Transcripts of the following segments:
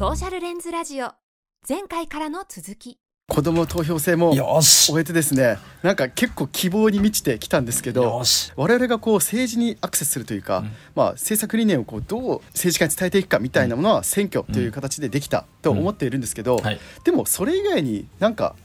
ソーシャルレンズラジオ。前回からの続き。子供投票制もよし。終えてですねなんか結構希望に満ちてきたんですけどよし。我々がこう政治にアクセスするというか、うん。まあ、政策理念をこうどう政治家に伝えていくかみたいなものは選挙という形でできたと思っているんですけど、はい。でもそれ以外になんか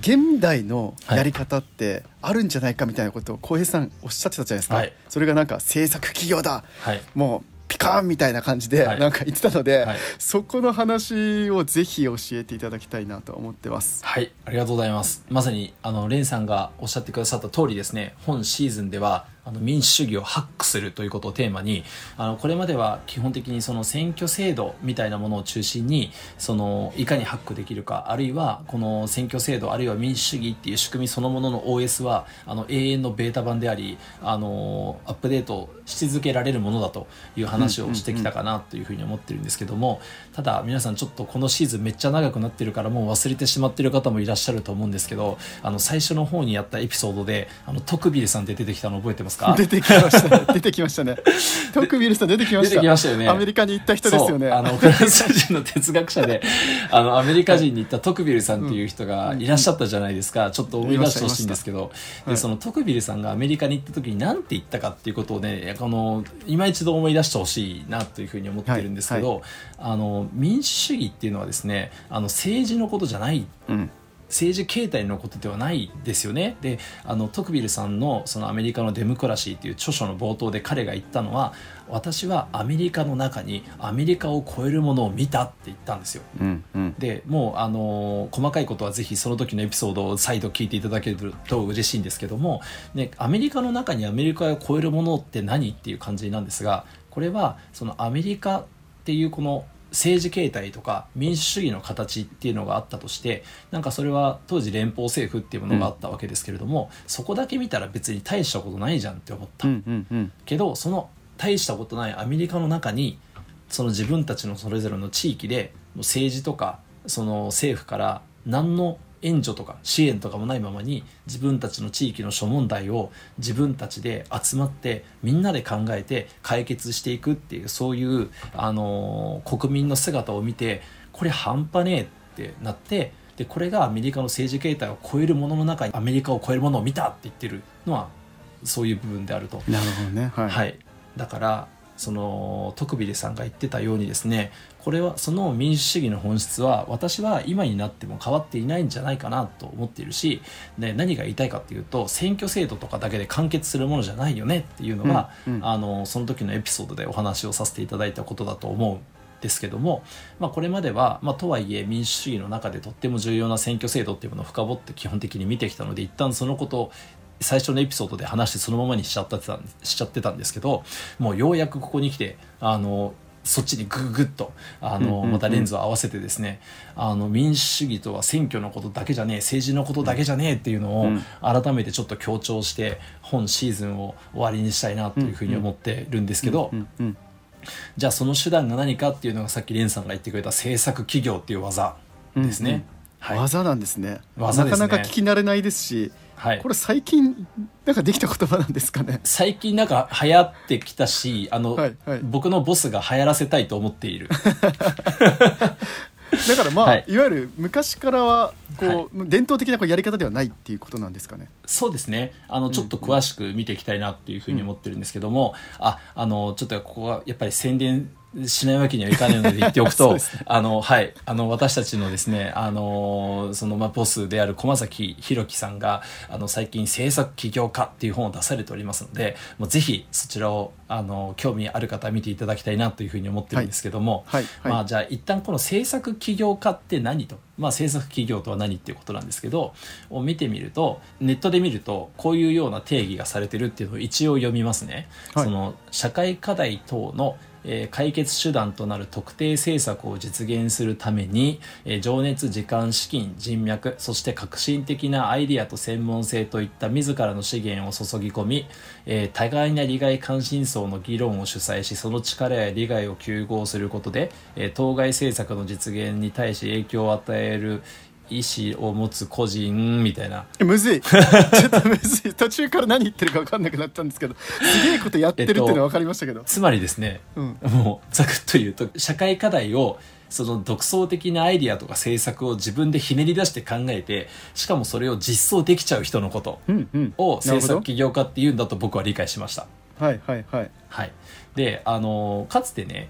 現代のやり方ってあるんじゃないかみたいなことを浩平さんおっしゃってたじゃないですか、はい。それがなんか政策企業だ。はい。もうピカーンみたいな感じではいなんか言ってたので、はいそこの話をぜひ教えていただきたいなと思ってます。はい、ありがとうございます。まさに、あの、レンさんがおっしゃってくださった通りですね、本シーズンでは、あの、民主主義をハックするということをテーマに、あの、これまでは基本的にその選挙制度みたいなものを中心に、その、いかにハックできるか、あるいは、この選挙制度、あるいは民主主義っていう仕組みそのものの OS は、あの、永遠のベータ版であり、あの、アップデートし続けられるものだという話をしてきたかなというふうに思ってるんですけども、ただ、皆さんちょっとこのシーズンめっちゃ長くなってるからもう忘れてしまってる方もいらっしゃると思うんですけどあの最初の方にやったエピソードであのトクビルさんって出てきたの覚えてますか？出てきましたね。出てきましたね。トクビルさん出てきました。よねアメリカに行った人ですよね。あのフランス人の哲学者であのアメリカ人に行ったトクビルさんっていう人がいらっしゃったじゃないですか、ちょっと思い出してほしいんですけどでそのトクビルさんがアメリカに行った時に何て言ったかっていうことをねこの今一度思い出してほしいなというふうに思ってるんですけど、はいあの民主主義っていうのはですねあの政治のことじゃないうん。政治形態のことではないですよね。であのトクビルさんのそのアメリカのデモクラシーっていう著書の冒頭で彼が言ったのは私はアメリカの中にアメリカを超えるものを見たって言ったんですよ。うん。うん。でもうあの細かいことはぜひその時のエピソードを再度聞いていただけると嬉しいんですけども、ね、アメリカの中にアメリカを超えるものって何っていう感じなんですがこれはそのアメリカっていうこの政治形態とか民主主義の形っていうのがあったとしてなんかそれは当時連邦政府っていうものがあったわけですけれども、そこだけ見たら別に大したことないじゃんって思った。うん。うん。うん。けどその大したことないアメリカの中にその自分たちのそれぞれの地域で政治とかその政府から何の援助とか支援とかもないままに自分たちの地域の諸問題を自分たちで集まってみんなで考えて解決していくっていうそういう、あのー国民の姿を見てこれ半端ねえってなってでこれがアメリカの政治形態を超えるものの中にアメリカを超えるものを見たって言ってるのはそういう部分であるとなるほどね。はい。はい、だからその徳ビレさんが言ってたようにですねこれはその民主主義の本質は私は今になっても変わっていないんじゃないかなと思っているし、で何が言いたいかっていうと選挙制度とかだけで完結するものじゃないよねっていうのが、うんうん。あのその時のエピソードでお話をさせていただいたことだと思うんですけども、まあ、これまでは、まあ、とはいえ民主主義の中でとっても重要な選挙制度っていうものを深掘って基本的に見てきたので一旦そのことを最初のエピソードで話してそのままにしちゃってたんしちゃってたんですけどもうようやくここに来てあのそっちにグググッとあのまたレンズを合わせてですねあの民主主義とは選挙のことだけじゃねえ政治のことだけじゃねえっていうのをうん改めてちょっと強調して本シーズンを終わりにしたいなというふうに思ってるんですけど。じゃあその手段が何かっていうのがさっきレンさんが言ってくれた政策企業っていう技ですね。うんうんはい技なんですね。技ですねなかなか聞き慣れないですし、はい。これ最近なんかできた言葉なんですかね？最近なんか流行ってきたしあの、はいはい。僕のボスが流行らせたいと思っている。だからまあ、はい。い、わゆる昔からはこう、はい。伝統的なこうやり方ではないっていうことなんですかね？そうですね。あのちょっと詳しく見ていきたいなっていうふうに思ってるんですけども、ああのちょっとここはやっぱり宣伝しないわけにはいかないので言っておくと、そうですあのはい。あの私たちのですねあのそのまあボスである駒崎弘樹さんがあの最近制作起業家っていう本を出されておりますのでもうぜひそちらをあの興味ある方は見ていただきたいなというふうに思ってるんですけども、はい。はい。まあじゃあ一旦この制作起業家って何と、まあ、制作企業とは何っていうことなんですけどを見てみるとネットで見るとこういうような定義がされてるっていうのを一応読みますね。はい。その社会課題等のえ解決手段となる特定政策を実現するために、え情熱時間資金人脈そして革新的なアイディアと専門性といった自らの資源を注ぎ込み、えー多大な利害関心層の議論を主催しその力や利害を糾合することで、え当該政策の実現に対し影響を与える意思を持つ個人みたいな。えむずい。ちょっとむずい。途中から何言ってるか分かんなくなったんですけどすげえことやってるっていうのは分かりましたけど、つまりですねうん。もうざくっと言うと社会課題をその独創的なアイディアとか政策を自分でひねり出して考えてしかもそれを実装できちゃう人のことうんうん。をなるほど。政策起業家っていうんだと僕は理解しました。はいはいはい。はい、であのかつてね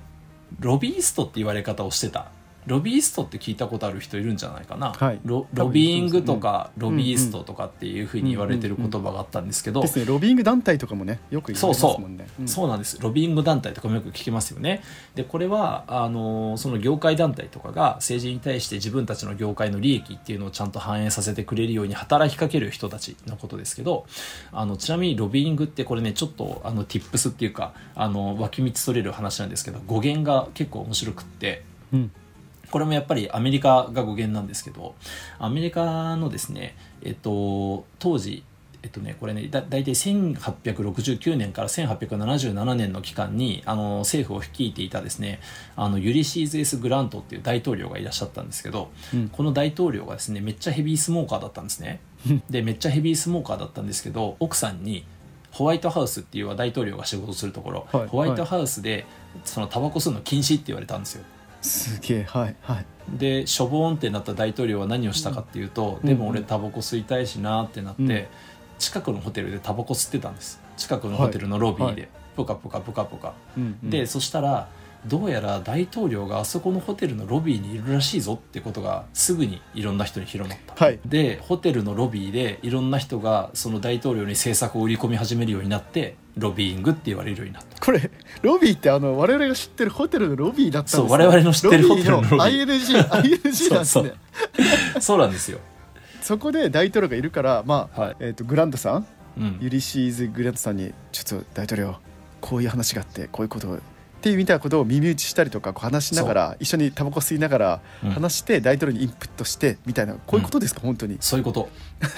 ロビーストって言われ方をしてたロビーストって聞いたことある人いるんじゃないかな、はい。ロロビーイングとかロビーストとかっていうふうに言われてる言葉があったんですけど、ですねロビーイング団体とかもねよく言われますもんね。ん。そうなんです。ロビーイング団体とかもよく聞きますよね。でこれはあのその業界団体とかが政治に対して自分たちの業界の利益っていうのをちゃんと反映させてくれるように働きかける人たちのことですけどあのちなみにロビーイングってこれねちょっとあの tips っていうかあの脇道それる話なんですけど語源が結構面白くって。うんこれもやっぱりアメリカが語源なんですけどアメリカのですねえっと当時えっとねこれねだ大体1869年から1877年の期間にあの政府を率いていたですねあのユリシーズ・ S・ グラントっていう大統領がいらっしゃったんですけど、うん。この大統領がですねめっちゃヘビースモーカーだったんですね。でめっちゃヘビースモーカーだったんですけど奥さんにホワイトハウスっていう大統領が仕事するところ、はい。ホワイトハウスでそのタバコ吸うの禁止って言われたんですよすげえはいはい。でしょぼーんってなった大統領は何をしたかっていうと、うん。でも俺タバコ吸いたいしなってなって、うん。近くのホテルでタバコ吸ってたんです。近くのホテルのロビーで、はポカポカポカポカ、うんうん。でそしたらどうやら大統領があそこのホテルのロビーにいるらしいぞってことがすぐにいろんな人に広まった、はい。でホテルのロビーでいろんな人がその大統領に政策を売り込み始めるようになってロビーイングって言われるようになった。これロビーってあの我々が知ってるホテルのロビーだったんですね。そう我々の知ってるホテルのロビー。ING ING なんですそうねそうなんですよ、そこで大統領がいるからまあ、はい。えっ、とグラントさんうん、ユリシーズ・グラントさんにちょっと大統領こういう話があってこういうことをっていうみたいなことを耳打ちしたりとかこう話しながら一緒にタバコ吸いながらうん。話して大統領にインプットしてみたいなこういうことですか、本当に。そういうこと。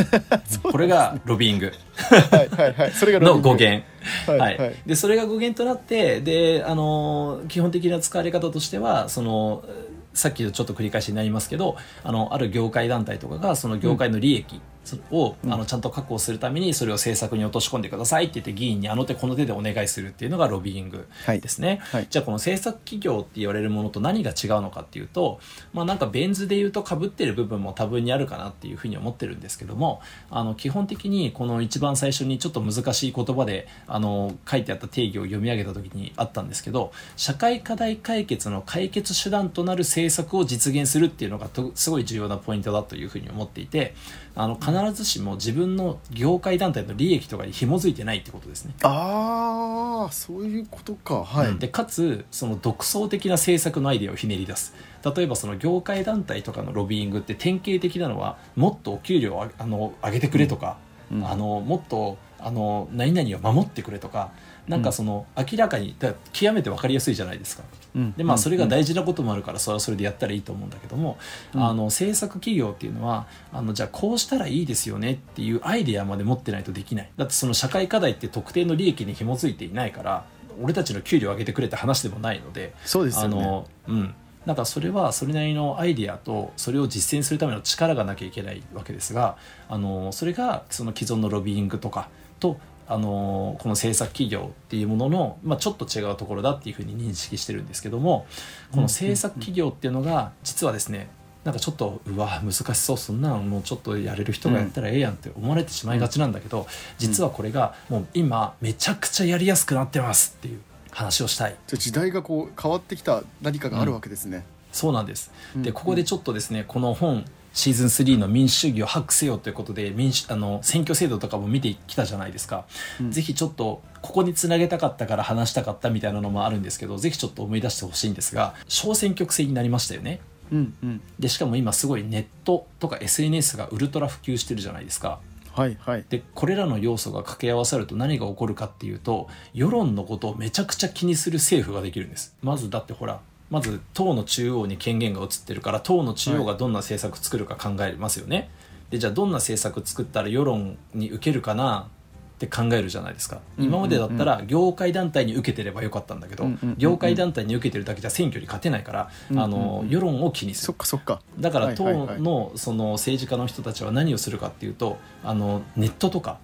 これがロビーイングはいはいはい。それがの語源。はいはい。はい。でそれが語源となってで、あの基本的な使われ方としてはそのさっきのちょっと繰り返しになりますけどあのある業界団体とかがその業界の利益を、うん。あのちゃんと確保するためにそれを政策に落とし込んでくださいって言って議員にあの手この手でお願いするっていうのがロビーイングはい。ですね、はい。じゃあこの政策企業って言われるものと何が違うのかっていうとまあなんかベン図で言うとかぶってる部分も多分にあるかなっていうふうに思ってるんですけどもあの基本的にこの一番最初にちょっと難しい言葉であの書いてあった定義を読み上げた時にあったんですけど社会課題解決の解決手段となる政策を実現するっていうのがとすごい重要なポイントだというふうに思っていてあの必ずしも自分の業界団体の利益とかに紐づいてないってことですね。ああそういうことか。はい、うんでかつその独創的な政策のアイデアをひねり出す。例えばその業界団体とかのロビーイングって典型的なのはもっとお給料をああの上げてくれとか、うん。あのもっとあの何々を守ってくれとかなんかその明らかにだ極めて分かりやすいじゃないですか。うん。でまあそれがうん。大事なこともあるからそれはそれでやったらいいと思うんだけども、うん。あの制作企業っていうのはあのじゃあこうしたらいいですよねっていうアイデアまで持ってないとできない。だってその社会課題って特定の利益に紐づいていないから俺たちの給料上げてくれって話でもないのであそうですよね。のうん。なんかそれはそれなりのアイデアとそれを実践するための力がなきゃいけないわけですがあのそれがその既存のロビーイングとかとあのこの制作企業っていうものの、まあ、ちょっと違うところだっていうふうに認識してるんですけどもこの制作企業っていうのが実はですねなんかちょっとうわ難しそうそんなのもうちょっとやれる人がやったらええやんって思われてしまいがちなんだけど、実はこれがもう今めちゃくちゃやりやすくなってますっていう話をしたい。時代がこう変わってきた何かがあるわけですね、そうなんです、でうん。ここでちょっとですねこの本シーズン3の民主主義をハックせよということで民主あの選挙制度とかも見てきたじゃないですか、うん。ぜひちょっとここにつなげたかったから話したかったみたいなのもあるんですけどぜひちょっと思い出してほしいんですが小選挙区制になりましたよね。うんうん。でしかも今すごいネットとか SNS がウルトラ普及してるじゃないですか。はいはい。でこれらの要素が掛け合わさると何が起こるかっていうと世論のことをめちゃくちゃ気にする政府ができるんです。まずだってほらまず党の中央に権限が移ってるから党の中央がどんな政策作るか考えますよね、でじゃあどんな政策作ったら世論に受けるかなって考えるじゃないですか、うん今までだったら業界団体に受けてればよかったんだけど、業界団体に受けてるだけじゃ選挙に勝てないから、あの世論を気にすそるっかそっか。だから党はいはいはい。のその政治家の人たちは何をするかっていうとあのネットとか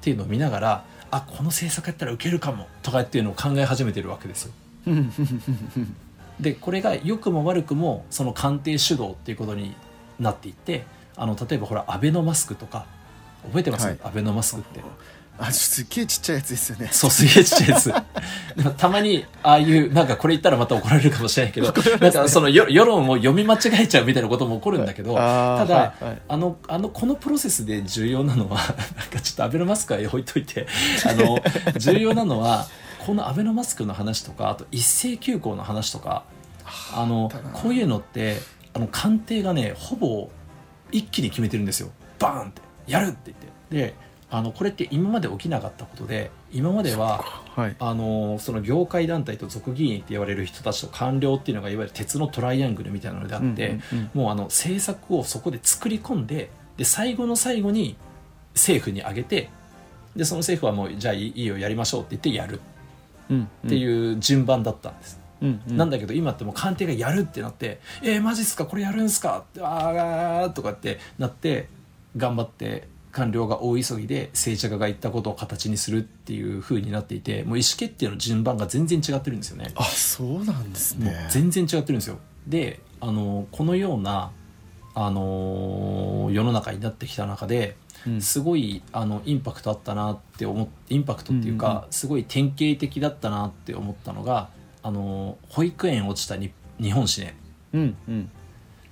っていうのを見ながらあこの政策やったら受けるかもとかっていうのを考え始めてるわけですよ。でこれが良くも悪くもその官邸主導っていうことになっていってあの例えばほらアベノマスクとか覚えてます、はい。アベノマスクって。あすっげえちっちゃいやつですよね。そうすげえちっちゃいやつ。たまにああいうなんかこれ言ったらまた怒られるかもしれないけど、なんかその世世論を読み間違えちゃうみたいなことも起こるんだけど、あーただ、はいはい。あのあのこのプロセスで重要なのは なんかちょっとアベノマスクは置いといてあの重要なのはこのアベノマスクの話とかあと一斉休校の話とかあのこういうのってあの官邸がねほぼ一気に決めてるんですよ。バーンってやるって言って。であのこれって今まで起きなかったことで今までははい。あのその業界団体と俗議員って言われる人たちと官僚っていうのがいわゆる鉄のトライアングルみたいなのであって、うんうんうんもうあの政策をそこで作り込んでで最後の最後に政府に上げてでその政府はもうじゃあいいよやりましょうって言ってやる。うんっていう順番だったんです、うんうんなんだけど今ってもう官邸がやるってなって「えー、マジっすか？これやるんすか?」って「あー」とかってなって頑張って官僚が大急ぎで政治家が言ったことを形にするっていう風になっていてもう意思決定の順番が全然違ってるんですよね。あそうなんですね全然違ってるんですよ。であのこのようなあの世の中になってきた中でうん。すごいあのインパクトあったなって思っインパクトっていうか、うんうんすごい典型的だったなって思ったのがあの保育園落ちたに日本史ね。うんうん。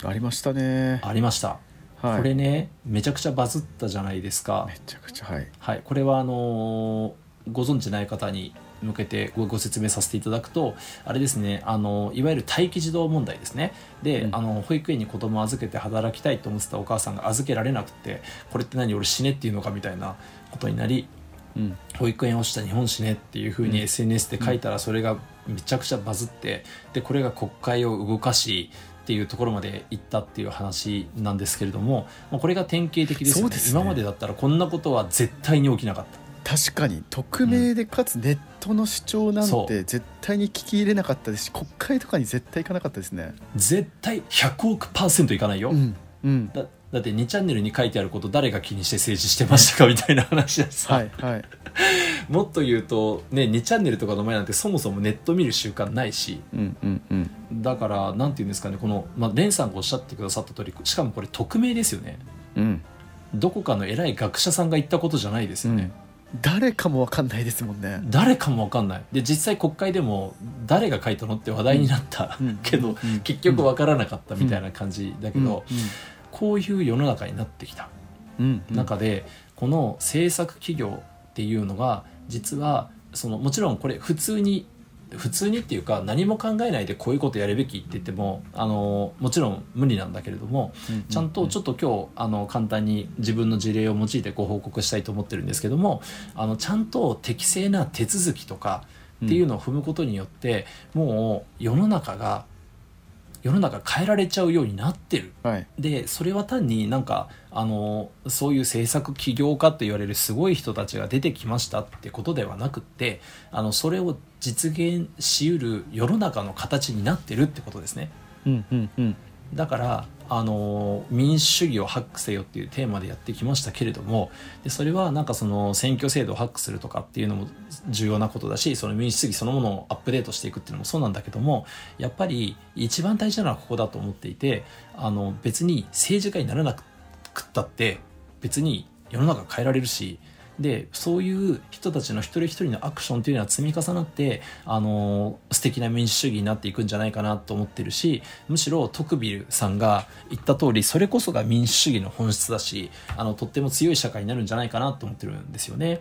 ありましたね。ありました、はい。これねめちゃくちゃバズったじゃないですか。めちゃくちゃはい。はい、これはあのーご存知ない方に向けてごご説明させていただくとあれですねあのいわゆる待機児童問題ですね。で、うん。あの保育園に子供を預けて働きたいと思ってたお母さんが預けられなくてこれって何俺死ねっていうのかみたいなことになりうん。保育園をした日本史ねっていうふうにうん。SNS で書いたらそれがめちゃくちゃバズってでこれが国会を動かしっていうところまで行ったっていう話なんですけれどもまあこれが典型的ですよね。ね。今までだったらこんなことは絶対に起きなかった確かに匿名でかつネットの主張なんて絶対に聞き入れなかったですし国会とかに絶対行かなかったですね。絶対100億パーセントいかないよ、うんうん。だだって2チャンネルに書いてあること誰が気にして政治してましたかみたいな話でさ、はいはい。もっと言うと、ね、2チャンネルとかの前なんてそもそもネット見る習慣ないし。うんうんうん。だからなんていうんですかねこの、まあ、レンさんがおっしゃってくださった通りしかもこれ匿名ですよね。うん。どこかの偉い学者さんが言ったことじゃないですよね、誰かもわかんないですもんね。誰かも分かんない。で実際国会でも誰が書いたのって話題になった、うんけど、うん。結局分からなかったみたいな感じだけど、こういう世の中になってきた。うんうん。中でこの制作企業っていうのが実はそのもちろんこれ普通に普通にっていうか何も考えないでこういうことやるべきって言ってもあのもちろん無理なんだけれどもちゃんとちょっと今日あの簡単に自分の事例を用いてご報告したいと思ってるんですけどもあのちゃんと適正な手続きとかっていうのを踏むことによって、もう世の中が世の中変えられちゃうようになってる。はい。でそれは単になんかあのそういう政策起業家と言われるすごい人たちが出てきましたってことではなくってあのそれを実現しうる世の中の形になってるってことですね。うんうんうん。だからあの民主主義をハックせよっていうテーマでやってきましたけれどもでそれはなんかその選挙制度をハックするとかっていうのも重要なことだしその民主主義そのものをアップデートしていくっていうのもそうなんだけどもやっぱり一番大事なのはここだと思っていてあの別に政治家にならなくったって別に世の中変えられるしでそういう人たちの一人一人のアクションというのは積み重なってあの素敵な民主主義になっていくんじゃないかなと思ってるしむしろトクビルさんが言った通りそれこそが民主主義の本質だしあのとっても強い社会になるんじゃないかなと思ってるんですよね。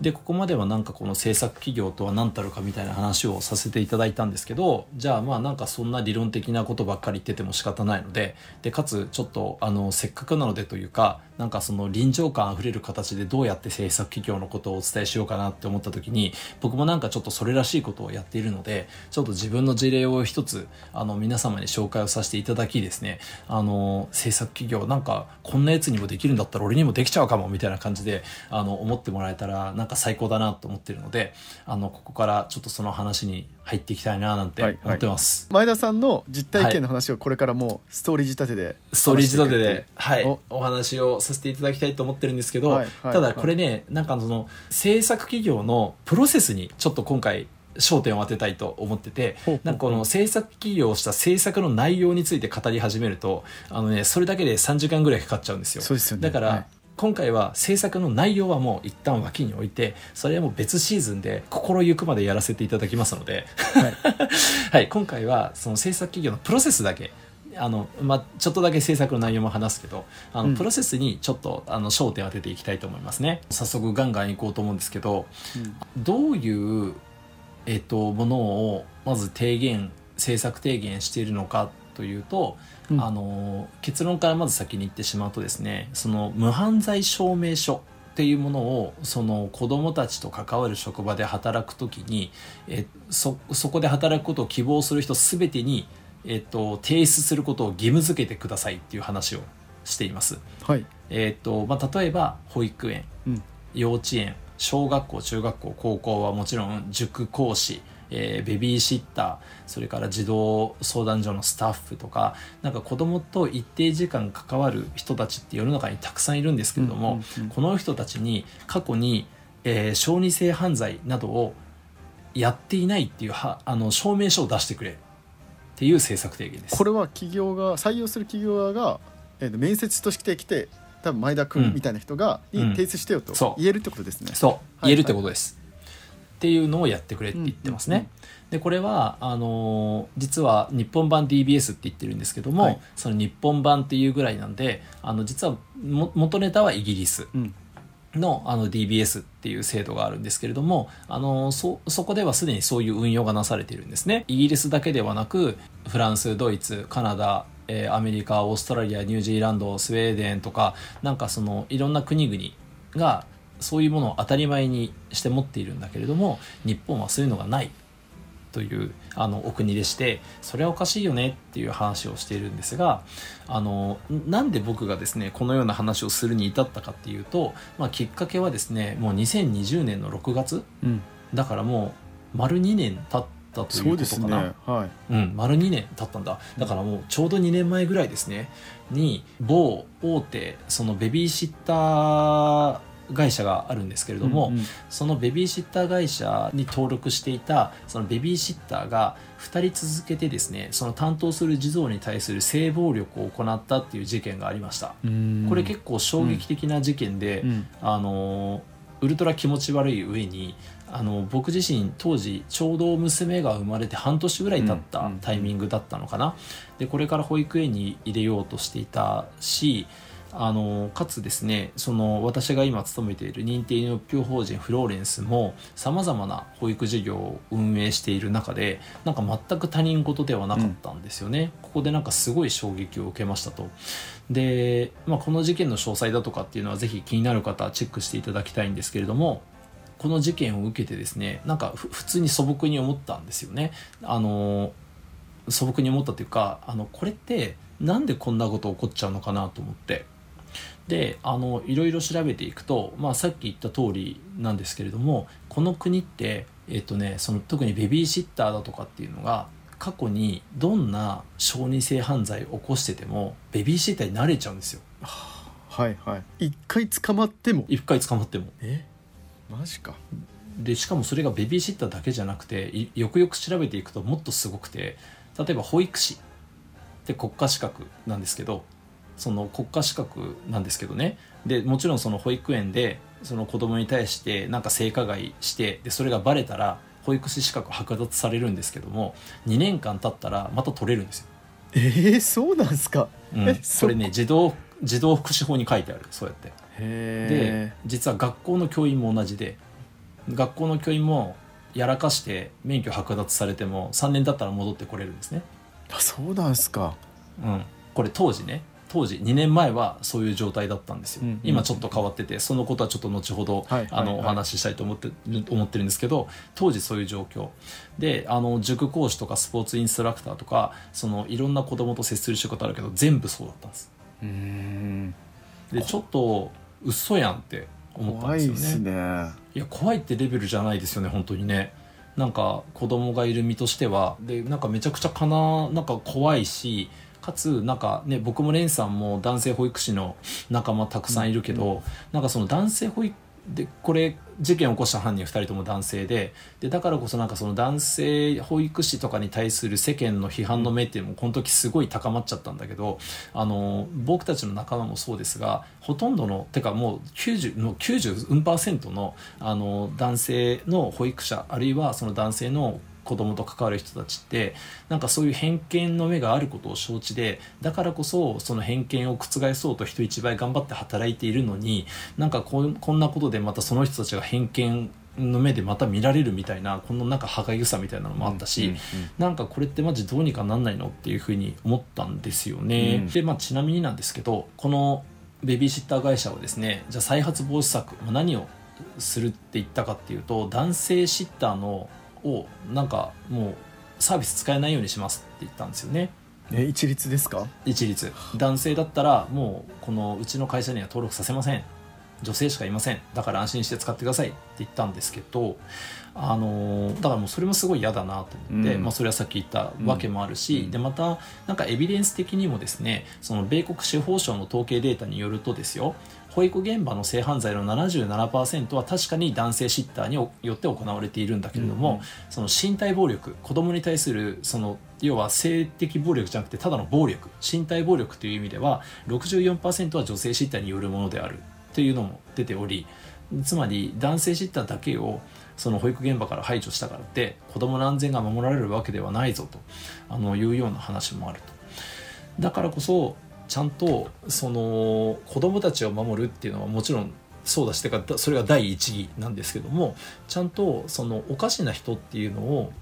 でここまではなんかこの制作企業とは何たるかみたいな話をさせていただいたんですけどじゃあまあなんかそんな理論的なことばっかり言ってても仕方ないのででかつちょっとあのせっかくなのでというかなんかその臨場感あふれる形でどうやって制作企業のことをお伝えしようかなって思った時に僕もなんかちょっとそれらしいことをやっているのでちょっと自分の事例を一つあの皆様に紹介をさせていただきですね。あの制作企業なんかこんなやつにもできるんだったら俺にもできちゃうかもみたいな感じであの思ってもらえたらなんか最高だなと思ってるのであのここからちょっとその話に入っていきたいななんて思ってます、前田さんの実体験の話をこれからもうストーリー仕立てでストーリー仕立てで、はい。お、お話をさせていただきたいと思ってるんですけど、はいはい。ただこれね、なんかその制作企業のプロセスにちょっと今回焦点を当てたいと思っててなんかこの制作企業をした制作の内容について語り始めるとあのねそれだけで3時間ぐらいかかっちゃうんですよ。そうですよね。だから、はい今回は制作の内容はもう一旦脇に置いてそれはもう別シーズンで心ゆくまでやらせていただきますので、はい。はい、今回はその制作企業のプロセスだけあの、まあ、ちょっとだけ制作の内容も話すけどあの、うん。プロセスにちょっとあの焦点を当てていきたいと思いますね。早速ガンガンいこうと思うんですけどどういう、えっと、ものをまず提言制作提言しているのかというと、うん。あの結論からまず先に言ってしまうとですねその無犯罪証明書っていうものをその子どもたちと関わる職場で働くときにえそそこで働くことを希望する人すべてに、えっと、提出することを義務付けてくださいっていう話をしています。はい。えっとまあ、例えば保育園うん。幼稚園小学校中学校高校はもちろん塾講師、えーベビーシッターそれから児童相談所のスタッフとかなんか子供と一定時間関わる人たちって世の中にたくさんいるんですけれども、この人たちに過去に、えー小児性犯罪などをやっていないっていうはあの証明書を出してくれっていう政策提言です。これは企業が採用する企業側が、えーと面接として来て多分前田うん。君みたいな人が、うん。に提出してよと言えるってことですね。そう。はい。言えるってことです、っていうのをやってくれって言ってますね、でこれはあのー実は日本版 DBS って言ってるんですけども、はい。その日本版っていうぐらいなんであの実はも元ネタはイギリスうん。のあの DBS っていう制度があるんですけれどもあのそそこではすでにそういう運用がなされているんですね。イギリスだけではなくフランスドイツカナダえーアメリカオーストラリアニュージーランドスウェーデンとかなんかそのいろんな国々がそういうものを当たり前にして持っているんだけれども日本はそういうのがないというあのお国でしてそれはおかしいよねっていう話をしているんですがあのなんで僕がですねこのような話をするに至ったかっていうと、まあ、きっかけはですねもう2020年の6月うんだからもう丸2年経ったといそうことかな。ね。はい。うん、丸2年経ったんだだからもうちょうど2年前ぐらいですねに某大手そのベビーシッター会社があるんですけれども、うんうん。そのベビーシッター会社に登録していたそのベビーシッターが2人続けてですねその担当する児童に対する性暴力を行ったっていう事件がありました、うん。これ結構衝撃的な事件で、うん。あのウルトラ気持ち悪い上にあの僕自身当時ちょうど娘が生まれて半年ぐらい経ったうん。うん。タイミングだったのかな、でこれから保育園に入れようとしていたしあのかつですねその私が今勤めている認定 NPO 法人フローレンスもさまざまな保育事業を運営している中でなんか全く他人事ではなかったんですよね、ここでなんかすごい衝撃を受けましたと。で、まあ、この事件の詳細だとかっていうのはぜひ気になる方はチェックしていただきたいんですけれどもこの事件を受けてですねなんかふ普通に素朴に思ったんですよね。あの素朴に思ったというかあのこれってなんでこんなこと起こっちゃうのかなと思ってであのいろいろ調べていくと、まあ、さっき言った通りなんですけれどもこの国って、えっとね、その特にベビーシッターだとかっていうのが過去にどんな小児性犯罪を起こしててもベビーシッターに慣れちゃうんですよはいはい。一回捕まっても？一回捕まってもえ？マジか。でしかもそれがベビーシッターだけじゃなくていよくよく調べていくともっとすごくて例えば保育士って国家資格なんですけどその国家資格なんですけどね。でもちろんその保育園でその子供に対してなんか性加害してでそれがバレたら保育士資格剥奪されるんですけども2年間経ったらまた取れるんですよ、えー、そうなんすか？うん。えそれね児童児童福祉法に書いてあるそうやって。でへ実は学校の教員も同じで学校の教員もやらかして免許剥奪されても3年経ったら戻ってこれるんですね、あそうなんですか。うん、これ当時ね当時2年前はそういう状態だったんですよ、うんうん。今ちょっと変わっててそのことはちょっと後ほど、はい。あのお話ししたいと思って思ってるんですけど当時そういう状況。であの塾講師とかスポーツインストラクターとかそのいろんな子供と接する仕事あるけど全部そうだったんです。うーん。でちょっと嘘やんって思ったんですよね。ですね。いや怖いってレベルじゃないですよね本当にね。なんか子供がいる身としては。でなんかめちゃくちゃかななんか怖いしかつなんかね僕もレンさんも男性保育士の仲間たくさんいるけど、なんかその男性保育でこれ事件を起こした犯人2人とも男性ででだからこそなんかその男性保育士とかに対する世間の批判の目っていうのもこの時すごい高まっちゃったんだけどあの僕たちの仲間もそうですがほとんどのてかもう90の90うんパーセントのあの男性の保育者あるいはその男性の子供と関わる人たちってなんかそういう偏見の目があることを承知でだからこそその偏見を覆そうと人一倍頑張って働いているのになんかこんこんなことでまたその人たちが偏見の目でまた見られるみたいなこのなんか歯がゆさみたいなのもあったし、うんうんなんかこれってマジどうにかなんないのっていうふうに思ったんですよね。うんでまあちなみになんですけどこのベビーシッター会社はですねじゃあ再発防止策、まあ、何をするって言ったかっていうと男性シッターのをなんかもうサービス使えないようにしますって言ったんですよね。え一律ですか？一律。男性だったらもうこのうちの会社には登録させません。女性しかいません。だから安心して使ってくださいって言ったんですけどあのーだからもうそれもすごい嫌だなと思って、うん。まあ、それはさっき言ったわけもあるし、うん。でまたなんかエビデンス的にもですねその米国司法省の統計データによるとですよ保育現場の性犯罪の77%は確かに男性シッターによって行われているんだけれども、うんうんその身体暴力子供に対するその要は性的暴力じゃなくてただの暴力身体暴力という意味では64%は女性シッターによるものであるというのも出ておりつまり男性シッターだけをその保育現場から排除したからって子供の安全が守られるわけではないぞとあのいうような話もあると。だからこそちゃんとその子供たちを守るっていうのはもちろんそうだしてかそれが第一義なんですけどもちゃんとそのおかしな人っていうのを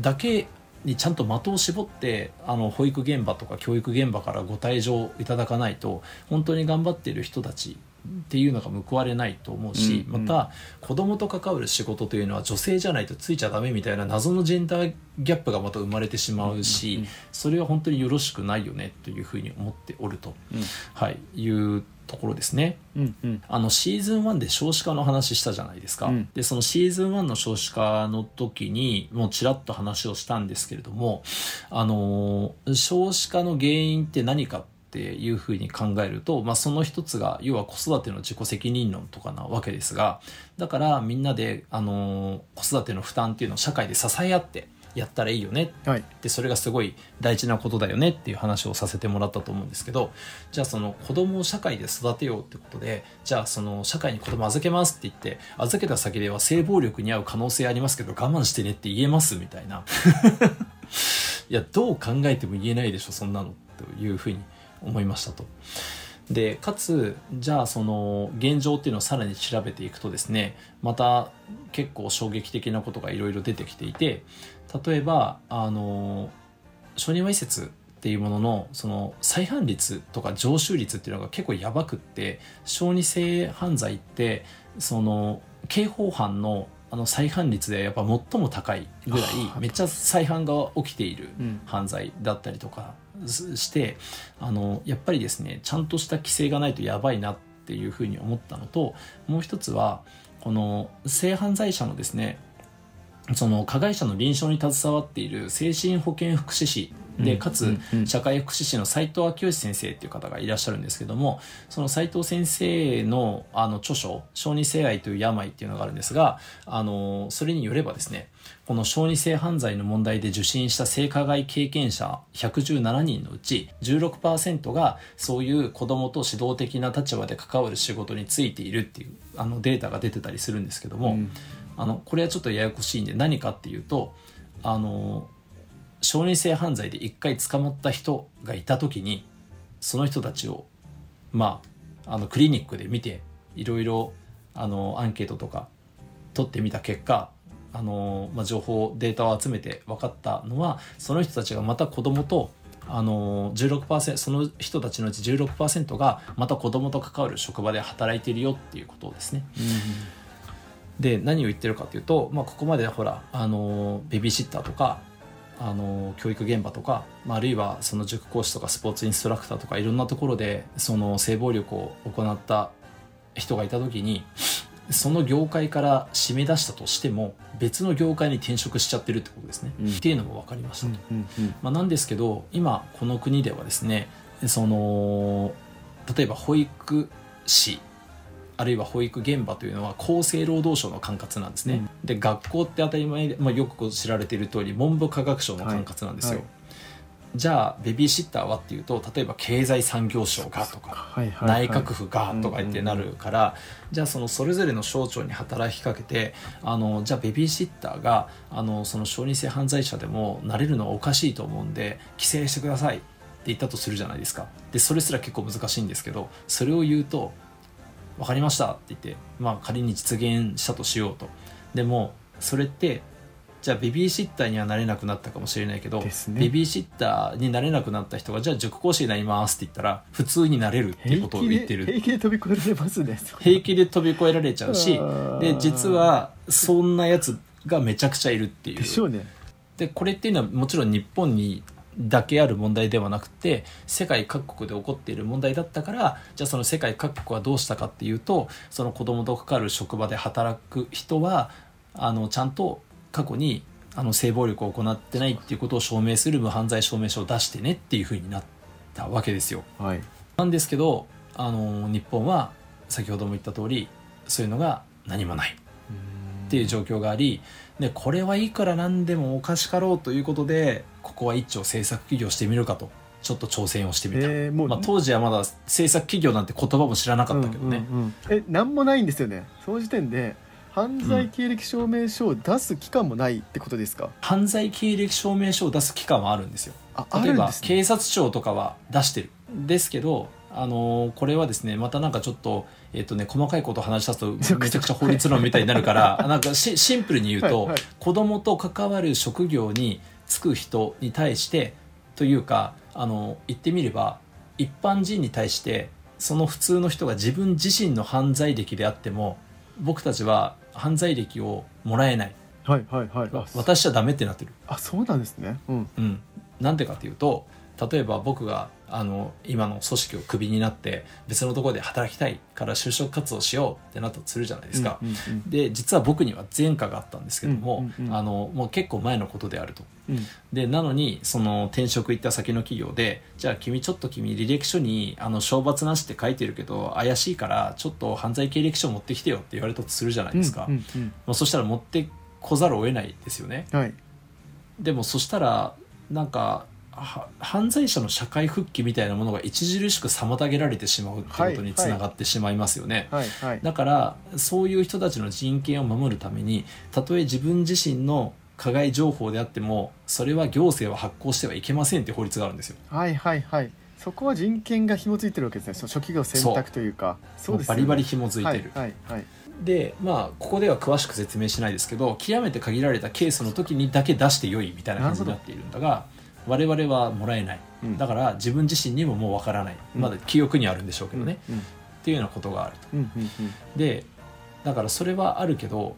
だけにちゃんと的を絞ってあの保育現場とか教育現場からご退場いただかないと本当に頑張っている人たちっていうのが報われないと思うし、うんうん。また子供と関わる仕事というのは女性じゃないとついちゃダメみたいな謎のジェンダーギャップがまた生まれてしまうし、うんうん。それは本当によろしくないよねというふうに思っておると、はい、いうところですね。うんうん。あのシーズン1で少子化の話したじゃないですか、うん。でそのシーズン1の少子化の時にもうちらっと話をしたんですけれどもあのー少子化の原因って何かっていうふうに考えると、まあ、その一つが要は子育ての自己責任論とかなわけですがだからみんなで、あのー子育ての負担っていうのを社会で支え合ってやったらいいよね。はい。でそれがすごい大事なことだよね。っていう話をさせてもらったと思うんですけどじゃあその子供を社会で育てようってことでじゃあその社会に子供預けますって言って預けた先では性暴力に遭う可能性ありますけど我慢してねって言えますみたいな。いやどう考えても言えないでしょそんなの。というふうに思いましたと。でかつじゃあその現状っていうのをさらに調べていくとですねまた結構衝撃的なことがいろいろ出てきていて例えばあの小児わいせつっていうもののその再犯率とか常習率っていうのが結構やばくって小児性犯罪ってその刑法犯のあの再犯率でやっぱ最も高いぐらいあめっちゃ再犯が起きているうん犯罪だったりとかしてあのやっぱりですねちゃんとした規制がないとやばいなっていうふうに思ったのともう一つはこの性犯罪者のですねその加害者の臨床に携わっている精神保健福祉士でうんかつ社会福祉士の斉藤昭義先生っていう方がいらっしゃるんですけどもその斉藤先生のあの著書「小児性愛という病」っていうのがあるんですがあのそれによればですねこの小児性犯罪の問題で受診した性加害経験者117人のうち16%がそういう子供と指導的な立場で関わる仕事についているっていうあのデータが出てたりするんですけども、うん。あのこれはちょっとややこしいんで何かっていうとあの小児性犯罪で一回捕まった人がいた時にその人たちをまああのクリニックで見ていろいろあのアンケートとか取ってみた結果あの、まあ、情報データを集めて分かったのはその人たちがまた子供とあの16%その人たちのうち16%がまた子供と関わる職場で働いているよっていうことですね。で何を言ってるかというと、まあ、ここまでほらあのベビーシッターとかあの教育現場とか、まあ、あるいはその塾講師とかスポーツインストラクターとかいろんなところでその性暴力を行った人がいた時にその業界から締め出したとしても別の業界に転職しちゃってるってことですね、うん。っていうのも分かりましたと、うんうんまあ、なんですけど今この国ではですねその例えば保育士あるいは保育現場というのは厚生労働省の管轄なんですね、で学校って当たり前で、まあ、よく知られている通り文部科学省の管轄なんですよ、はい。はいじゃあベビーシッターはっていうと例えば経済産業省がとか内閣府がとか言ってなるから、じゃあそのそれぞれの省庁に働きかけてあのじゃあベビーシッターがあのその小児性犯罪者でもなれるのはおかしいと思うんで規制してくださいって言ったとするじゃないですか。でそれすら結構難しいんですけどそれを言うと「分かりました」って言って、まあ、仮に実現したとしようと。でもそれってじゃあベビーシッターにはなれなくなったかもしれないけど、ね。ベビーシッターになれなくなった人がじゃあ塾講師になりますって言ったら普通になれるっていうことを言ってる。平気で飛び越えられますね平気で飛び越えられちゃうしで実はそんなやつがめちゃくちゃいるっていう。でしょうね。でこれっていうのはもちろん日本にだけある問題ではなくて世界各国で起こっている問題だったからじゃあその世界各国はどうしたかっていうとその子供と関わる職場で働く人はあのちゃんと過去にあの性暴力を行ってないっていうことを証明する無犯罪証明書を出してねっていうふうになったわけですよ。はい。なんですけどあの日本は先ほども言った通りそういうのが何もない。っていう状況がありでこれはいくらなんでもおかしかろうということでここは一丁制作企業してみるかとちょっと挑戦をしてみた、えーもうまあ、当時はまだ制作企業なんて言葉も知らなかったけどね、うんうんうんえなんもないんですよね。その時点で犯罪経歴証明書を出す期間もないってことですか、犯罪経歴証明書を出す期間はあるんですよ。ああ例えば警察庁とかは出してる。ですけどあのーこれはですねまたなんかちょっと,、えっとね、細かいことを話し出すとめちゃくちゃ法律論みたいになるから なんかシシンプルに言うと、はいはい。子供と関わる職業に就く人に対してというかあの言ってみれば一般人に対してその普通の人が自分自身の犯罪歴であっても僕たちは犯罪歴をもらえない。はいはいはい。渡しちゃダメってなってる。あそうなんですね。うん。うん、なんでかというと例えば僕があの今の組織をクビになって別のところで働きたいから就職活動しようってなったとするじゃないですか。うんうんで実は僕には前科があったんですけども、うんうんうん。あのもう結構前のことであると。うん。でなのにその転職行った先の企業でじゃあ君ちょっと君履歴書にあの賞罰なしって書いてるけど怪しいからちょっと犯罪経歴書持ってきてよって言われたとするじゃないですか、うんうんまあ、そしたら持ってこざるを得ないですよね。うんはい。でもそしたらなんかは犯罪者の社会復帰みたいなものが著しく妨げられてしまうってことにつながってしまいますよね、はいはい。だからそういう人たちの人権を守るためにたとえ自分自身の加害情報であってもそれは行政は発行してはいけませんっていう法律があるんですよ。はいはいはい。そこは人権が紐づいてるわけですね。その職業選択というか。そう。ですよね。バリバリ紐づいてる、はいはいはい。でまあここでは詳しく説明しないですけど極めて限られたケースの時にだけ出してよいみたいな感じになっているんだが我々はもらえない。うん。だから自分自身にももうわからない。うん。まだ記憶にはあるんでしょうけどね、うん。っていうようなことがあると。でだからそれはあるけど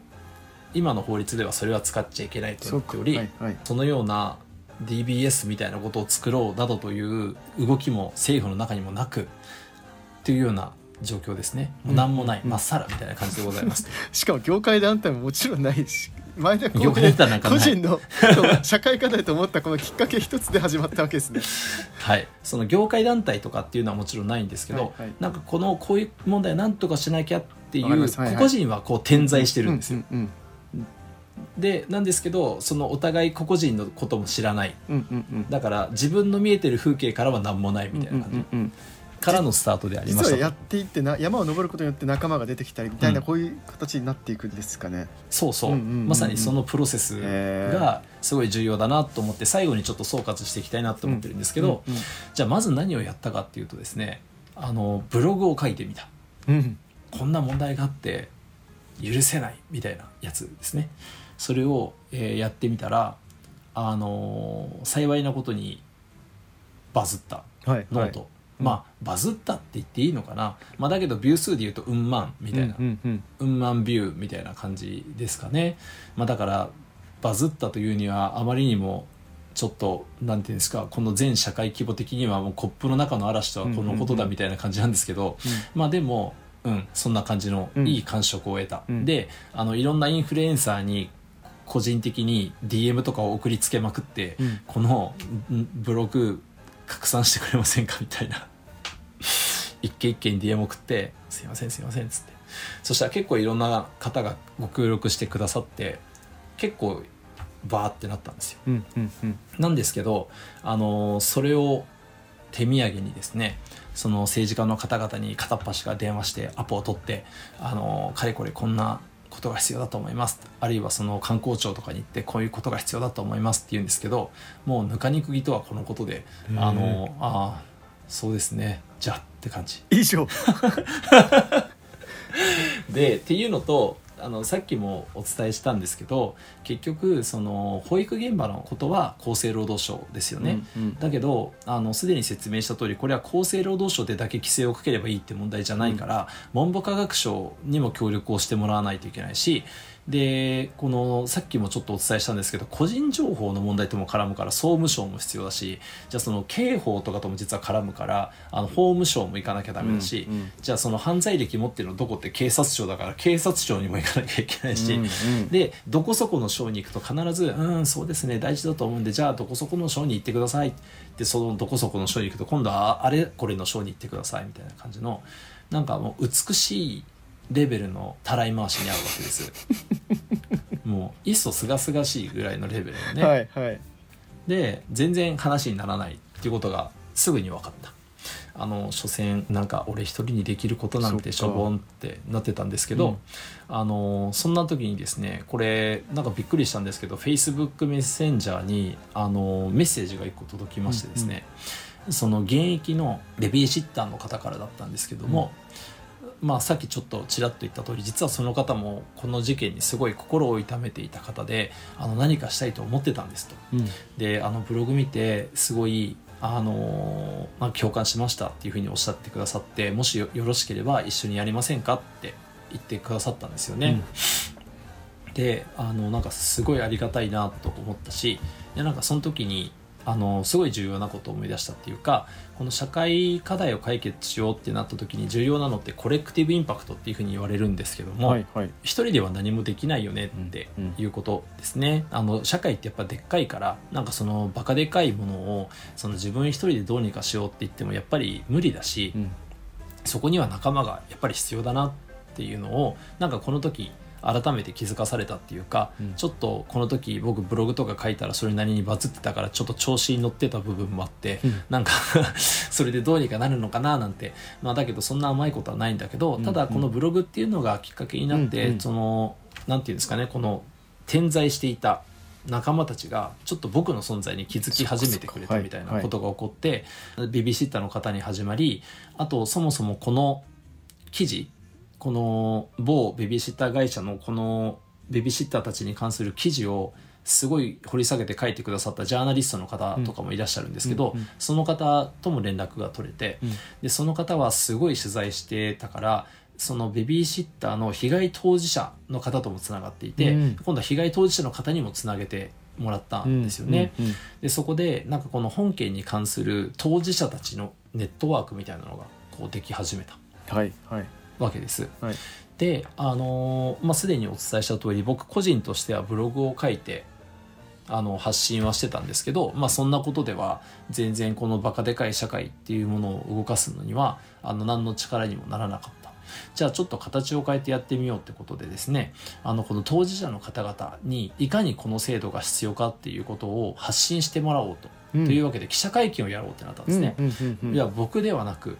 今の法律ではそれは使っちゃいけないとそうかなっており、はいはい。そのような DBS みたいなことを作ろうなどという動きも政府の中にもなくっていうような状況ですね。もう何もない。うん。まっさらみたいな感じでございます。しかも業界団体ももちろんないし前田業界団体なんかない。個人の社会課題と思ったこのきっかけ一つで始まったわけですね。はい、その業界団体とかっていうのはもちろんないんですけど、はい。はい。なんかこのこういう問題なんとかしなきゃっていうます。はいはい。個々人はこう点在してるんですよ、うんうん。でなんですけどそのお互い個々人のことも知らない。うんうんうん。だから自分の見えてる風景からは何もないみたいな感じ、うんうんうんからのスタートでありました。と実はやっていってな山を登ることによって仲間が出てきたりみたいなうん。こういう形になっていくんですかね、そうそう,、まさにそのプロセスがすごい重要だなと思って最後にちょっと総括していきたいなと思ってるんですけど、うんじゃあまず何をやったかっていうとですねあのブログを書いてみた。うんうん。こんな問題があって許せないみたいなやつですね。それを、えーやってみたらあのー幸いなことにバズったはい。ノート、まあバズったって言っていいのかな、まあ、だけどビュー数で言うとうん万みたいな、うんうんうん。万ビューみたいな感じですかね、まあ、だからバズったというにはあまりにもちょっとなんていうんですかこの全社会規模的にはもうコップの中の嵐とはこのことだみたいな感じなんですけど、まあでもうんそんな感じのうん。いい感触を得た、うん。であのいろんなインフルエンサーに個人的に DM とかを送りつけまくって、うん。このんブログ拡散してくれませんか？みたいな。一件一件に DM 送って「すいませんすいません」っつって。そしたら結構いろんな方がご協力してくださって結構バーってなったんですよ。うんうんうん。なんですけど、あのーそれを手土産にですねその政治家の方々に片っ端が電話してアポを取って、あのーかれこれこんなことが必要だと思います。あるいはその観光庁とかに行ってこういうことが必要だと思いますって言うんですけどもうぬかに釘とはこのことで、あのーああそうですね。じゃあって感じ。以上。でっていうのとあのさっきもお伝えしたんですけど結局その保育現場のことは厚生労働省ですよね、うんうん。だけどあのすでに説明した通りこれは厚生労働省でだけ規制をかければいいって問題じゃないから、文部科学省にも協力をしてもらわないといけないしでこのさっきもちょっとお伝えしたんですけど個人情報の問題とも絡むから総務省も必要だしじゃあその刑法とかとも実は絡むからあの法務省も行かなきゃダメだし、うんうんじゃあその犯罪歴持ってるのどこって警察庁だから警察庁にも行かなきゃいけないし、うんうん。でどこそこの省に行くと必ず「うんそうですね大事だと思うんでじゃあどこそこの省に行ってください」でそのどこそこの省に行くと今度はあれこれの省に行ってくださいみたいな感じのなんかもう美しいレベルのたらい回しに合うわけです。もういっそすがすがしいぐらいのレベルのね、はいはい。で全然話にならないっていうことがすぐに分かった。あの所詮なんか俺一人にできることなんてしょぼんってなってたんですけど、うん。あのそんな時にですねこれなんかびっくりしたんですけど Facebook メッセンジャーにあのメッセージが1個届きましてですね、その現役のベビーシッターの方からだったんですけども、まあ、さっきちょっとちらっと言った通り実はその方もこの事件にすごい心を痛めていた方であの何かしたいと思ってたんですと。うんであのブログ見てすごいあのーまあ、共感しましたっていうふうにおっしゃってくださってもしよよろしければ一緒にやりませんかって言ってくださったんですよね。であのなんかすごいありがたいなと思ったしでなんかその時にあのすごい重要なことを思い出したっていうかこの社会課題を解決しようってなった時に重要なのってコレクティブインパクトっていうふうに言われるんですけども、はいはい一人では何もできないよねっていうことですね。あの社会ってやっぱでっかいからなんかそのバカでかいものをその自分一人でどうにかしようって言ってもやっぱり無理だし、うんそこには仲間がやっぱり必要だなっていうのをなんかこの時改めて気づかされたっていうか、うん。ちょっとこの時僕ブログとか書いたらそれなりにバズってたからちょっと調子に乗ってた部分もあって、うん。なんか それでどうにかなるのかななんて。まあだけどそんな甘いことはないんだけどうんただこのブログっていうのがきっかけになって、うんうん。そのなんていうんですかねこの点在していた仲間たちがちょっと僕の存在に気づき始めてくれたみたいなことが起こって、ベビーシッターの方に始まりあとそもそもこの記事この某ベビーシッター会社のこのベビーシッターたちに関する記事をすごい掘り下げて書いてくださったジャーナリストの方とかもいらっしゃるんですけど、うんうん。その方とも連絡が取れて、うん。でその方はすごい取材してたからそのベビーシッターの被害当事者の方ともつながっていて、うん。今度は被害当事者の方にもつなげてもらったんですよね。でそこでなんかこの本件に関する当事者たちのネットワークみたいなのがこうでき始めた。はいはいわけです。はい。であのーまあ、すでにお伝えした通り僕個人としてはブログを書いてあの発信はしてたんですけど、まあ、そんなことでは全然このバカでかい社会っていうものを動かすのにはあの何の力にもならなかった。じゃあちょっと形を変えてやってみようってことでですねあのこの当事者の方々にいかにこの制度が必要かっていうことを発信してもらおうと,、うん。というわけで記者会見をやろうってなったんですね。いや僕ではなく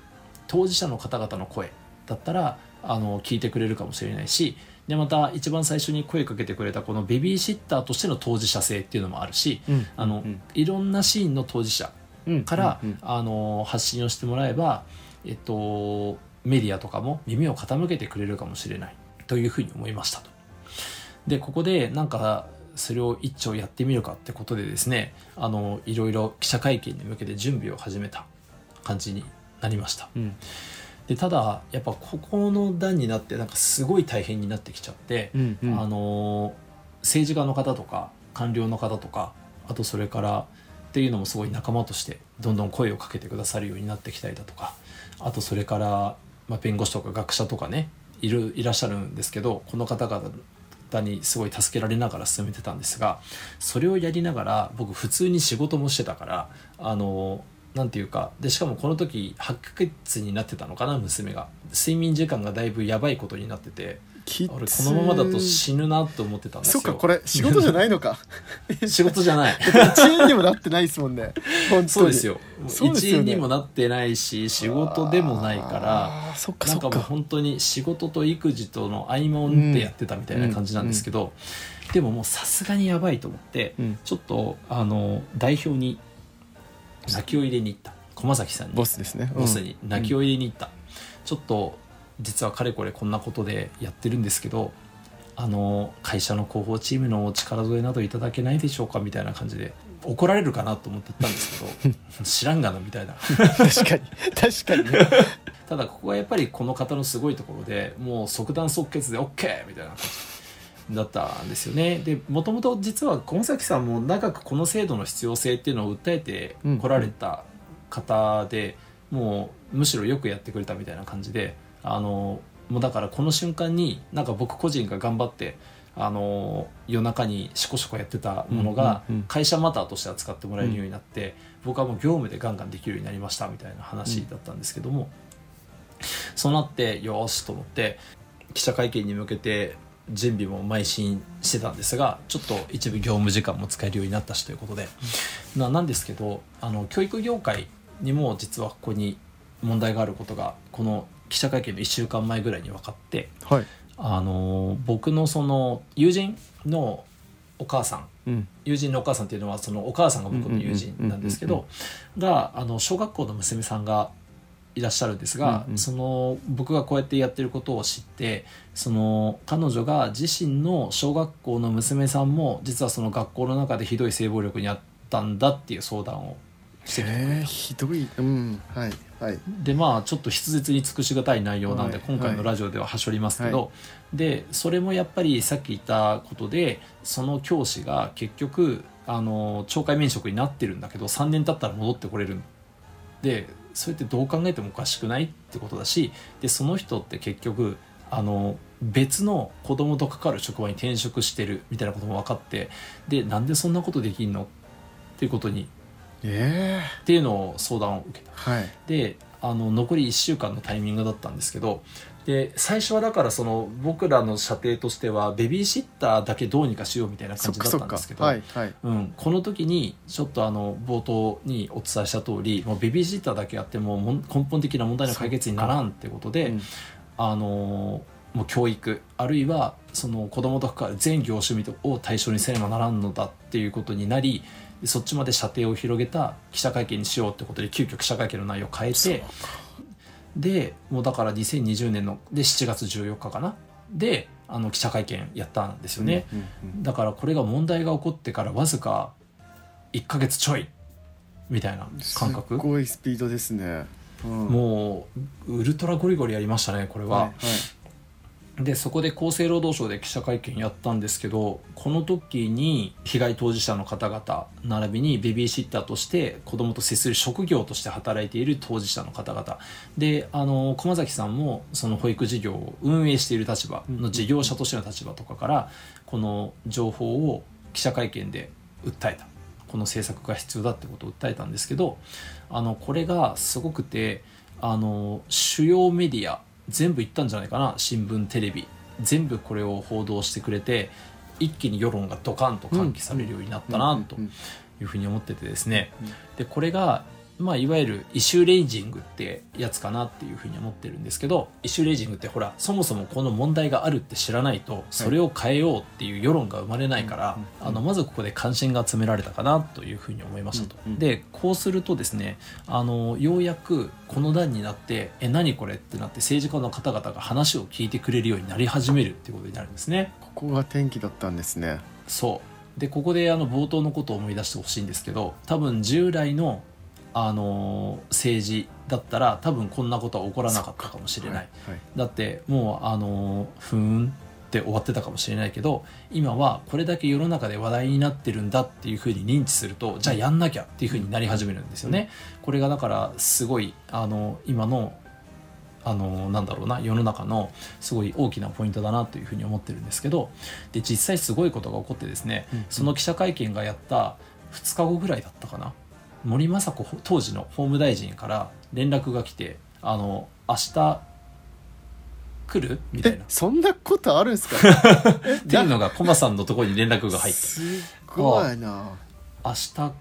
当事者の方々の声だったらあの聞いてくれるかもしれないしでまた一番最初に声かけてくれたこのベビーシッターとしての当事者性っていうのもあるし、うん。あのうん。いろんなシーンの当事者うん。から、うん。うん。あの発信をしてもらえば、えっと、メディアとかも耳を傾けてくれるかもしれないというふうに思いましたと。でここでなんかそれを一丁やってみるかってことでですねあのいろいろ記者会見に向けて準備を始めた感じになりました。うんでただやっぱここの段になってなんかすごい大変になってきちゃって、うんうん。あの政治家の方とか官僚の方とかあとそれからっていうのもすごい仲間としてどんどん声をかけてくださるようになってきたりだとかあとそれから、まあ、弁護士とか学者とかねいるいらっしゃるんですけどこの方々にすごい助けられながら進めてたんですがそれをやりながら僕普通に仕事もしてたからあのなんていうかでしかもこの時8ヶ月になってたのかな娘が。睡眠時間がだいぶやばいことになってて。俺このままだと死ぬなと思ってたんですよ。そっかこれ仕事じゃないのか。仕事じゃない。一円にもなってないですもんね。本当に。そうですよ。ですよね。一円にもなってないし仕事でもないからそっかなんかもう本当に仕事と育児との合間を縫ってやってたみたいな感じなんですけど、でももうさすがにやばいと思って、うん。ちょっとあの代表に泣きを入れに行った。駒崎さんに。ボスですね。ボスに。泣きを入れに行った、ちょっと実はかれこれこんなことでやってるんですけどあの会社の広報チームのお力添えなどいただけないでしょうか？みたいな感じで怒られるかなと思って言ったんですけど 知らんがなみたいな。うん確かに。確かにね。ただここはやっぱりこの方のすごいところでもう即断即決で OK みたいな感じだったんですよね。でもともと実は小崎さんも長くこの制度の必要性っていうのを訴えてこられた方で、もうむしろよくやってくれたみたいな感じであのもうだからこの瞬間になんか僕個人が頑張ってあの夜中にシコシコやってたものがうんうんうん会社マターとして扱ってもらえるようになって、僕はもう業務でガンガンできるようになりましたみたいな話だったんですけども、そうなってよーしと思って記者会見に向けて準備も邁進してたんですがちょっと一部業務時間も使えるようになったしということで、ななんですけどあの教育業界にも実はここに問題があることがこの記者会見の1週間前ぐらいに分かってはい。あの僕のその友人のお母さんうん。友人のお母さんっていうのはそのお母さんが僕の友人なんですけどがあの小学校の娘さんがいらっしゃるんですが、うんうん。その僕がこうやってやってることを知ってその彼女が自身の小学校の娘さんも実はその学校の中でひどい性暴力にあったんだっていう相談をしてきてくれた。ひどい。うん。はいはい。でまあちょっと筆舌に尽くしがたい内容なんで、はい今回のラジオでははしょりますけど、でそれもやっぱりさっき言ったことでその教師が結局あの懲戒免職になってるんだけど3年経ったら戻ってこれるでそれってどう考えてもおかしくないってことだしでその人って結局あの別の子供と関わる職場に転職してるみたいなことも分かってでなんでそんなことできんの？っていうことにええっていうのを相談を受けた。はい。であの残り1週間のタイミングだったんですけどで最初はだからその僕らの射程としてはベビーシッターだけどうにかしようみたいな感じだったんですけど、はいはい。うん、この時にちょっとあの冒頭にお伝えした通りもうベビーシッターだけやってももん根本的な問題の解決にならんってことで、うん。あのもう教育あるいはその子供と関わる全業種を対象にせねばならんのだっていうことになりそっちまで射程を広げた記者会見にしようってことで急遽記者会見の内容を変えてでもうだから2020年ので7月14日かな。であの記者会見やったんですよね。だからこれが問題が起こってからわずか1ヶ月ちょいみたいな感覚。すっごいスピードですね、うん、もうウルトラゴリゴリやりましたねこれは、はいはいでそこで厚生労働省で記者会見やったんですけどこの時に被害当事者の方々並びにベビーシッターとして子供と接する職業として働いている当事者の方々。であの駒崎さんもその保育事業を運営している立場の事業者としての立場とかからこの情報を記者会見で訴えた。この政策が必要だってことを訴えたんですけどあのこれがすごくてあの主要メディア全部行ったんじゃないかな新聞テレビ。全部これを報道してくれて一気に世論がドカンと喚起されるようになったなというふうに思っててですね。うん。でこれがまあ、いわゆる issue raising ってやつかなっていうふうに思ってるんですけど issue raising ってほらそもそもこの問題があるって知らないとそれを変えようっていう世論が生まれないから、うんあのまずここで関心が集められたかなというふうに思いましたと。でこうするとですねあのようやくこの段になって「え何これ?」ってなって政治家の方々が話を聞いてくれるようになり始めるっていうことになるんですね。ここが転機だったんですねそうでここであの冒頭のことを思い出してほしいんですけど多分従来の、あのー政治だったら多分こんなことは起こらなかったかもしれない、はいはい。だってもうあのーふーんって終わってたかもしれないけど今はこれだけ世の中で話題になってるんだっていうふうに認知するとじゃあやんなきゃっていうふうになり始めるんですよね。これがだからすごいあの今のあのなんだろうな世の中のすごい大きなポイントだなというふうに思ってるんですけどで実際すごいことが起こってですね、うんその記者会見がやった2日後ぐらいだったかな森雅子当時の法務大臣から連絡が来てあの明日来る？みたいな。えそんなことあるんですか？っていうのがコマさんのところに連絡が入って。すごいな。明日あ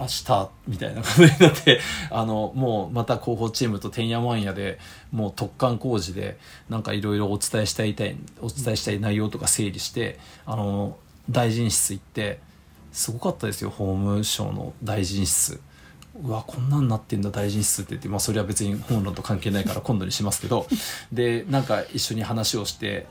明日みたいなことになって あのもうまた広報チームとてんやわんやでもう突貫工事でなんかいろいろお伝えしたいたいお伝えしたい内容とか整理してあの大臣室行ってすごかったですよ法務省の大臣室。うわこんなんなってんだ大臣室って言って、まあ、それは別に本論と関係ないから今度にしますけど。でなんか一緒に話をして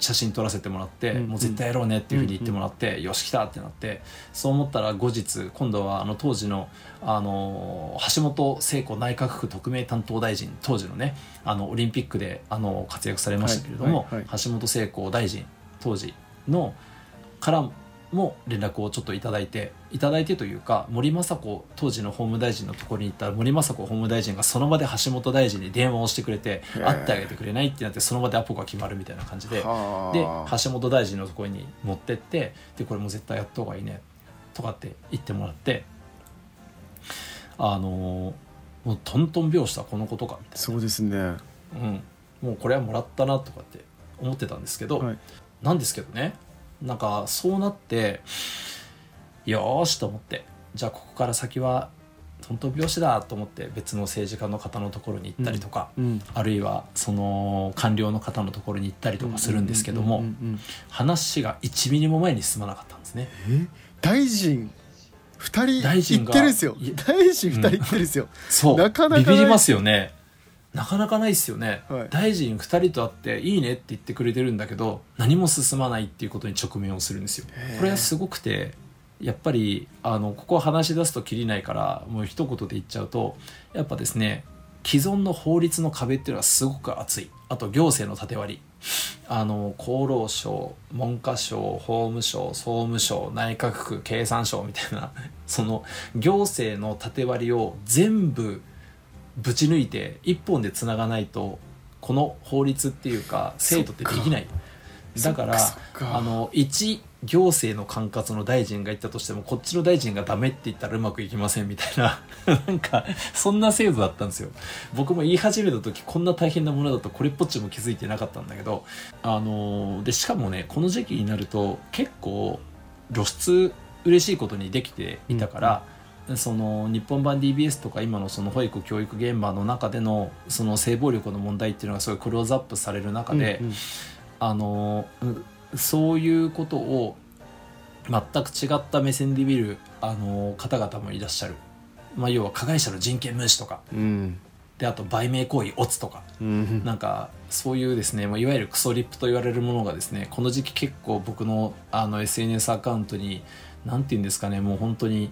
写真撮らせてもらって、うんもう絶対やろうねっていうふうに言ってもらって、よし来たってなって。そう思ったら後日今度はあの当時のあの橋本聖子内閣府特命担当大臣当時のねあのオリンピックであの活躍されましたけれども、橋本聖子大臣当時のからも連絡をちょっといただいていただいてというか森雅子当時の法務大臣のところに行ったら森雅子法務大臣がその場で橋本大臣に電話をしてくれて会ってあげてくれないってなってその場でアポが決まるみたいな感じで。はあ。で橋本大臣のところに持ってってでこれもう絶対やった方がいいねとかって言ってもらってあのーもうトントン拍子だこのことかみたいそうですね。な、うん、もうこれはもらったなとかって思ってたんですけど、はい。なんですけどねなんかそうなってよーしと思ってじゃあここから先はトントン拍子だと思って別の政治家の方のところに行ったりとか、うんあるいはその官僚の方のところに行ったりとかするんですけども、うんうんうん話が1ミリも前に進まなかったんですね。え？大臣二人大臣が行ってるんですよ。大臣二人行ってるんですよ、そう。なかなかビビりますよね。なかなかないですよね、はい。大臣2人と会っていいねって言ってくれてるんだけど何も進まないっていうことに直面をするんですよ。へー。これはすごくてやっぱりあのここは話し出すときりないからもう一言で言っちゃうとやっぱですね既存の法律の壁っていうのはすごく厚い。あと行政の縦割り。あの厚労省文科省法務省総務省内閣府経産省みたいなその行政の縦割りを全部ぶち抜いて一本でつながないとこの法律っていうか制度ってできない。だからあの一行政の管轄の大臣が言ったとしてもこっちの大臣がダメって言ったらうまくいきませんみたいな。なんかそんな制度だったんですよ。僕も言い始めた時こんな大変なものだとこれっぽっちも気づいてなかったんだけどあのでしかもねこの時期になると結構露出嬉しいことにできていたから、その日本版 DBS とか今のその保育教育現場の中でのその性暴力の問題っていうのがすごいクローズアップされる中で、うんうん。あのうんそういうことを全く違った目線で見るあの方々もいらっしゃる、まあ、要は加害者の人権無視とか。うん。であと売名行為オツとか。うん。なんかそういうですねもういわゆるクソリップと言われるものがですねこの時期結構僕のあの SNS アカウントに何て言うんですかねもう本当に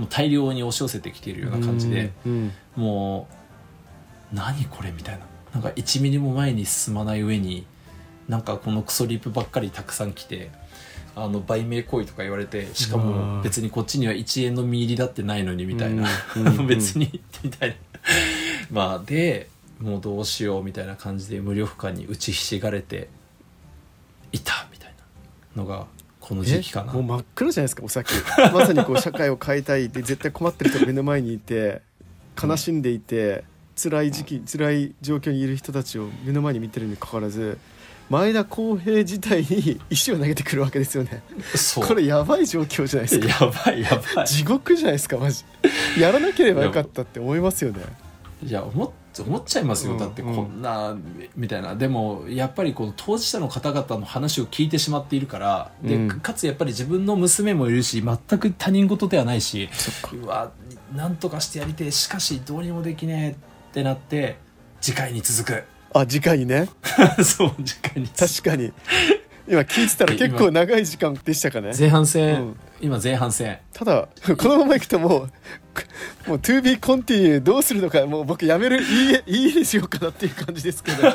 もう大量に押し寄せてきているような感じで、うんもう何これみたいな。なんか1ミリも前に進まない上になんかこのクソリップばっかりたくさん来てあの売名行為とか言われてしかうもわ別にこっちには1円の身入りだってないのにみたいな、うんうんうん。別にみたいな。まあでもうどうしようみたいな感じで無力感に打ちひしがれていたみたいなのがこの時期かな。えもう真っ暗じゃないですかお先 まさにこう社会を変えたいで絶対困ってる人が目の前にいて悲しんでいて辛い時期辛い状況にいる人たちを目の前に見てるにもかかわらず前田康平自体に 石を投げてくるわけですよね。これやばい状況じゃないですか。やばいやばい。地獄じゃないですかマジ。やらなければよかったって思いますよねいや思っ思っちゃいますよ、うんだってこんなみたいな。でもやっぱりこの当事者の方々の話を聞いてしまっているからで、うん。かつやっぱり自分の娘もいるし全く他人事ではないしうわなんとかしてやりてえしかしどうにもできねえってなって次回に続あ次回にね。く そう次回に続確かに。今聞いてたら結構長い時間でしたかね。く前半戦、うん。今前半戦。ただこのままいくともう もう To be continue どうするのかもう僕やめるいいえいいにしようかなっていう感じですけど、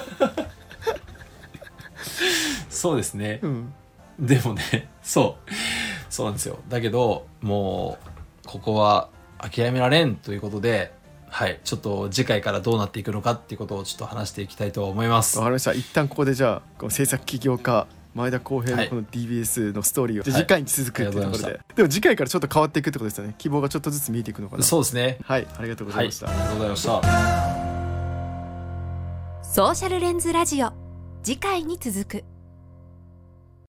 そうですね。うん、でもねそう。そうなんですよ。だけどもうここは諦められんということではい。ちょっと次回からどうなっていくのかっていうことをちょっと話していきたいと思います。わかりました。一旦ここでじゃあ制作起業家前田康平のこの DBS のストーリーを、はい。次回に続くっていうところで、ありがとうございでも次回からちょっと変わっていくってことですよね。希望がちょっとずつ見えていくのかなそうですね。はい。ありがとうござはい。いました、ありがとうございました。ソーシャルレンズラジオ。次回に続く